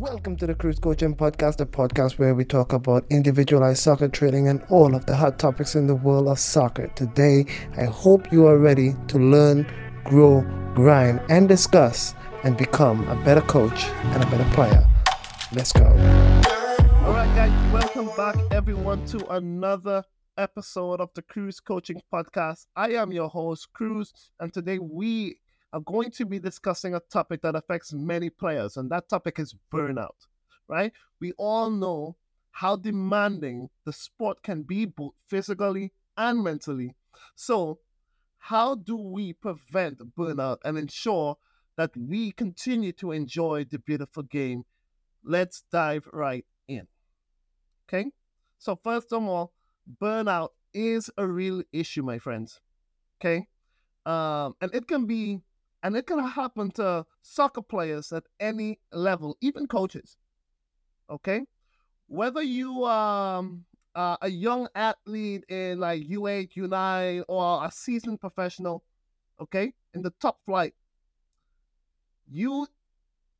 Welcome to the Cruz Coaching Podcast, the podcast where we talk about individualized soccer training and all of the hot topics in the world of soccer. Today, I hope you are ready to learn, grow, grind, and discuss and become a better coach and a better player. Let's go. All right, guys, welcome back, everyone, to another episode of the Cruz Coaching Podcast. I am your host, Cruz, and today we are going to be discussing a topic that affects many players, and that topic is burnout, right? We all know how demanding the sport can be, both physically and mentally. So, how do we prevent burnout and ensure that we continue to enjoy the beautiful game? Let's dive right in. Okay? So, first of all, burnout is a real issue, my friends. Okay? Um, and it can be and it can happen to soccer players at any level, even coaches. Okay? Whether you um uh, a young athlete in like U8, U9, or a seasoned professional, okay, in the top flight, you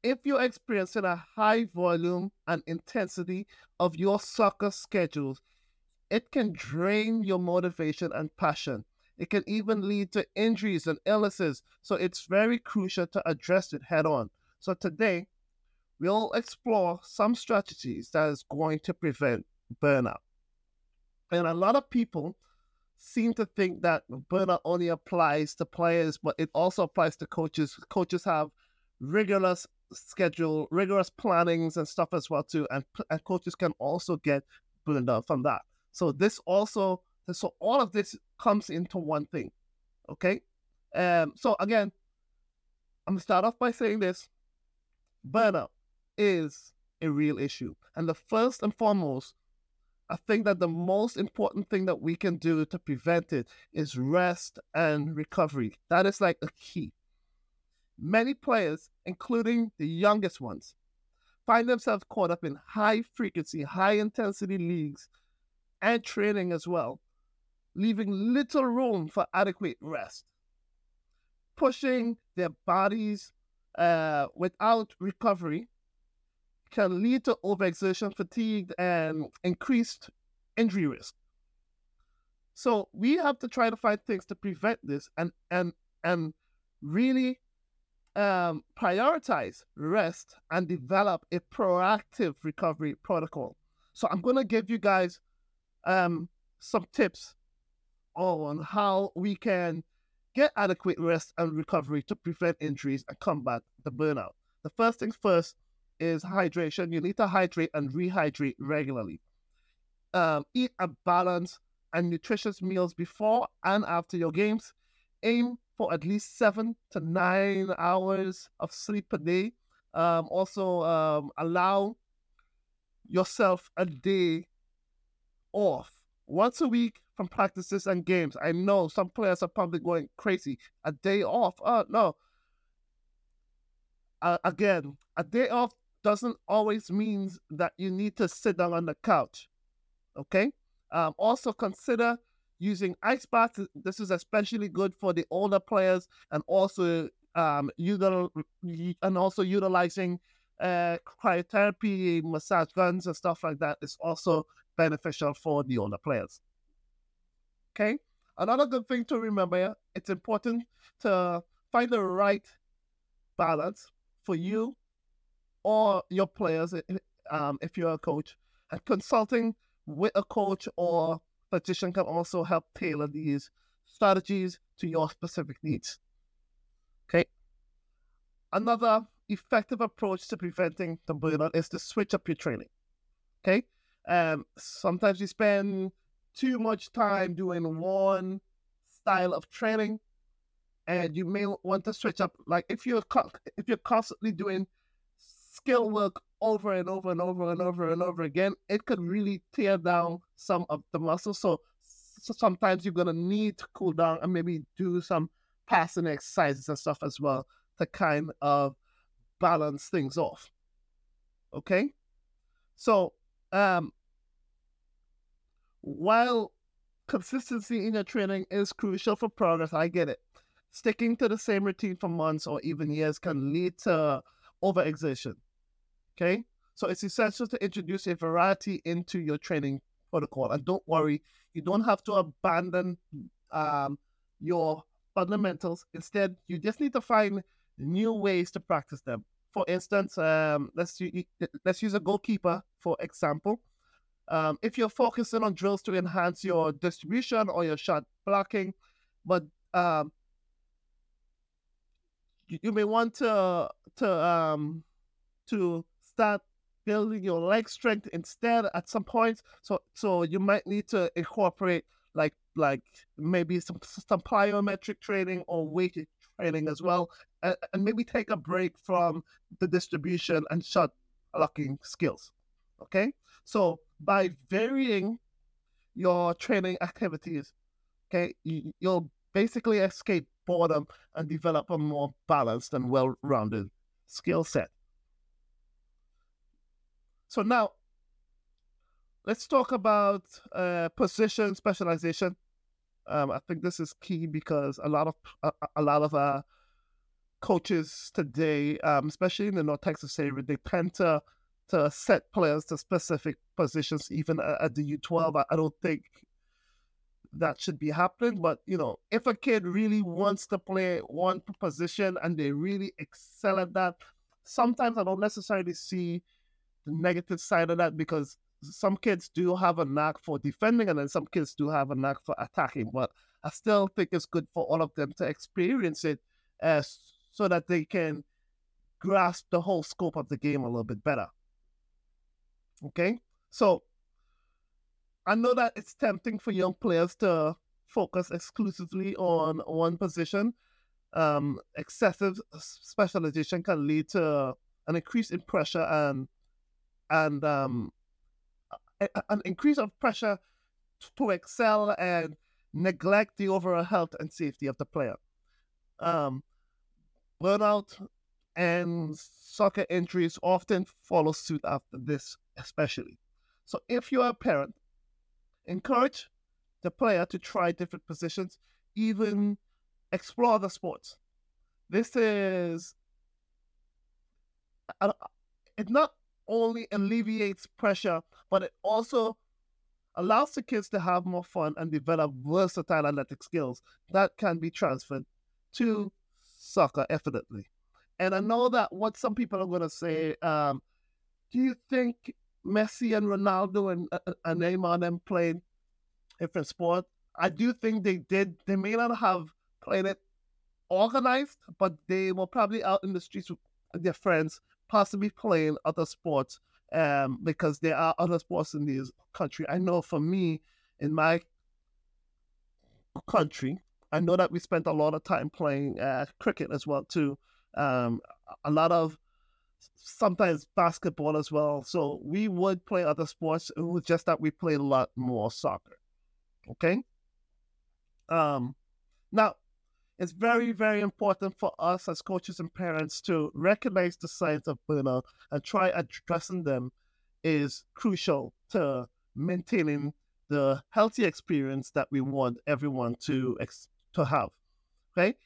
if you're experiencing a high volume and intensity of your soccer schedules, it can drain your motivation and passion. It can even lead to injuries and illnesses. So it's very crucial to address it head on. So today, we'll explore some strategies that is going to prevent burnout. And a lot of people seem to think that burnout only applies to players, but it also applies to coaches. Coaches have rigorous schedule, rigorous plannings and stuff as well too, and, and coaches can also get burned out from that. So this also so all of this comes into one thing. Okay. Um, so again, I'm gonna start off by saying this. Burnout is a real issue. And the first and foremost, I think that the most important thing that we can do to prevent it is rest and recovery. That is like a key. Many players, including the youngest ones, find themselves caught up in high frequency, high intensity leagues and training as well leaving little room for adequate rest, pushing their bodies uh, without recovery can lead to overexertion, fatigue, and increased injury risk. So we have to try to find things to prevent this and and and really um, prioritize rest and develop a proactive recovery protocol. So I'm gonna give you guys um, some tips on how we can get adequate rest and recovery to prevent injuries and combat the burnout. The first things first is hydration. You need to hydrate and rehydrate regularly. Um, eat a balanced and nutritious meals before and after your games. Aim for at least seven to nine hours of sleep per day. Um, also, um, allow yourself a day off once a week from practices and games. I know some players are probably going crazy. A day off. Oh, no. Uh, again, a day off doesn't always mean that you need to sit down on the couch. Okay? Um, also consider using ice baths. This is especially good for the older players and also um, util- and also utilizing uh, cryotherapy, massage guns, and stuff like that is also beneficial for the older players. Okay. Another good thing to remember, it's important to find the right balance for you or your players um, if you're a coach. And consulting with a coach or a physician can also help tailor these strategies to your specific needs. Okay. Another effective approach to preventing the burnout is to switch up your training. Okay. Um, sometimes you spend too much time doing one style of training and you may want to switch up like if you're if you're constantly doing skill work over and over and over and over and over again it could really tear down some of the muscles. So, so sometimes you're going to need to cool down and maybe do some passing exercises and stuff as well to kind of balance things off. Okay? So um while consistency in your training is crucial for progress, I get it. Sticking to the same routine for months or even years can lead to overexertion. Okay? So it's essential to introduce a variety into your training protocol. And don't worry, you don't have to abandon um, your fundamentals. Instead, you just need to find new ways to practice them. For instance, um, let's let's use a goalkeeper for example. Um, if you're focusing on drills to enhance your distribution or your shot blocking, but um, you, you, may want to to um, to start building your leg strength instead at some point. So so you might need to incorporate like like maybe some some plyometric training or weight training as well, and, and maybe take a break from the distribution and shot blocking skills. Okay, so by varying your training activities, okay, you, you'll basically escape boredom and develop a more balanced and well-rounded skill set. So now, let's talk about uh, position specialization. Um, I think this is key because a lot of a, a lot of uh, coaches today, um, especially in the North Texas area, they tend to to set players to specific positions, even at the U12. I, I don't think that should be happening. But you know, if a kid really wants to play one position and they really excel at that, sometimes I don't necessarily see the negative side of that because some kids do have a knack for defending and then some kids do have a knack for attacking. But I still think it's good for all of them to experience it uh, so that they can grasp the whole scope of the game a little bit better. Okay? So I know that it's tempting for young players to focus exclusively on one position. Um, excessive specialization can lead to an increase in pressure and and um, an increase of pressure to excel and neglect the overall health and safety of the player. Um, burnout and soccer injuries often follow suit after this, especially. So, if you're a parent, encourage the player to try different positions, even explore the sports. This is it not only alleviates pressure, but it also allows the kids to have more fun and develop versatile athletic skills that can be transferred to soccer effortlessly. And I know that what some people are going to say, um, do you think Messi and Ronaldo and, uh, and Neymar them played different sport? I do think they did. They may not have played it organized, but they were probably out in the streets with their friends possibly playing other sports um, because there are other sports in this country. I know for me, in my country, I know that we spent a lot of time playing uh, cricket as well too. Um, a lot of sometimes basketball as well. So we would play other sports. It was just that we played a lot more soccer. Okay. Um, now it's very, very important for us as coaches and parents to recognize the signs of burnout and try addressing them is crucial to maintaining the healthy experience that we want everyone to ex- to have. Okay,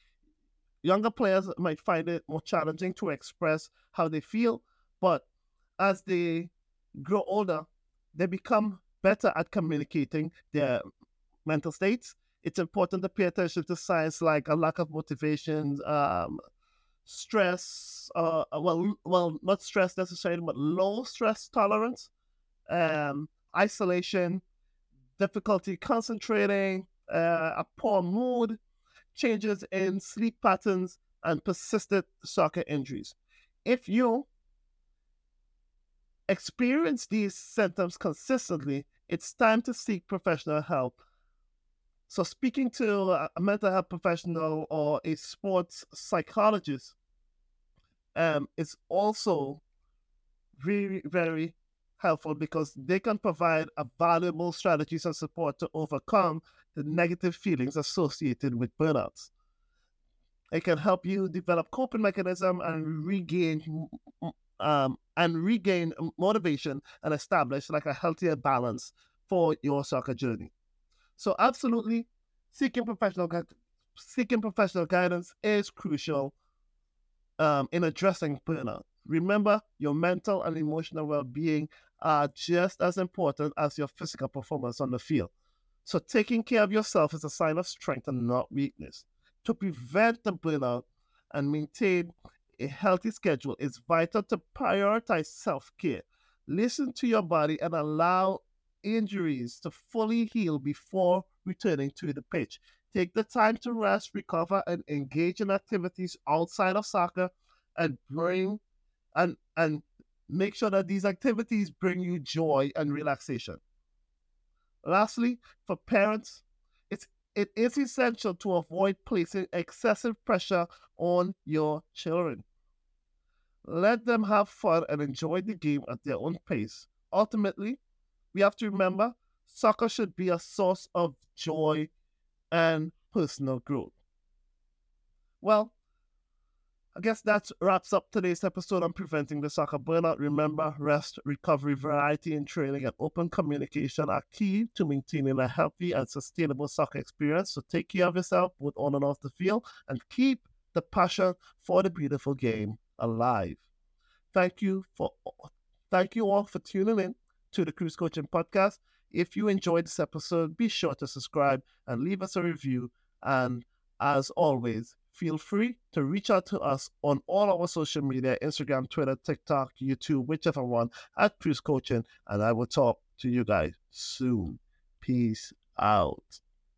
younger players might find it more challenging to express how they feel, but as they grow older, they become better at communicating their mental states. It's important to pay attention to signs like a lack of motivation, um, stress, uh, well, well, not stress necessarily, but low stress tolerance, um, isolation, difficulty concentrating, uh, a poor mood, changes in sleep patterns, and persistent soccer injuries. If you experience these symptoms consistently, it's time to seek professional help so, speaking to a mental health professional or a sports psychologist um, is also very, very helpful because they can provide a valuable strategies and support to overcome the negative feelings associated with burnouts. It can help you develop coping mechanism and regain um, and regain motivation and establish like a healthier balance for your soccer journey. So absolutely, seeking professional seeking professional guidance is crucial um, in addressing burnout. Remember, your mental and emotional well being are just as important as your physical performance on the field. So, taking care of yourself is a sign of strength and not weakness. To prevent the burnout and maintain a healthy schedule, it's vital to prioritize self care. Listen to your body and allow injuries to fully heal before returning to the pitch. Take the time to rest, recover, and engage in activities outside of soccer and bring and and make sure that these activities bring you joy and relaxation. Lastly, for parents, it's it is essential to avoid placing excessive pressure on your children. Let them have fun and enjoy the game at their own pace. Ultimately, we have to remember soccer should be a source of joy and personal growth. Well, I guess that wraps up today's episode on preventing the soccer burnout. Remember, rest, recovery, variety in training, and open communication are key to maintaining a healthy and sustainable soccer experience. So take care of yourself both on and off the field and keep the passion for the beautiful game alive. Thank you for thank you all for tuning in to the Cruz Coaching Podcast. If you enjoyed this episode, be sure to subscribe and leave us a review. And as always, feel free to reach out to us on all our social media Instagram, Twitter, TikTok, YouTube, whichever one at Cruz Coaching. And I will talk to you guys soon. Peace out.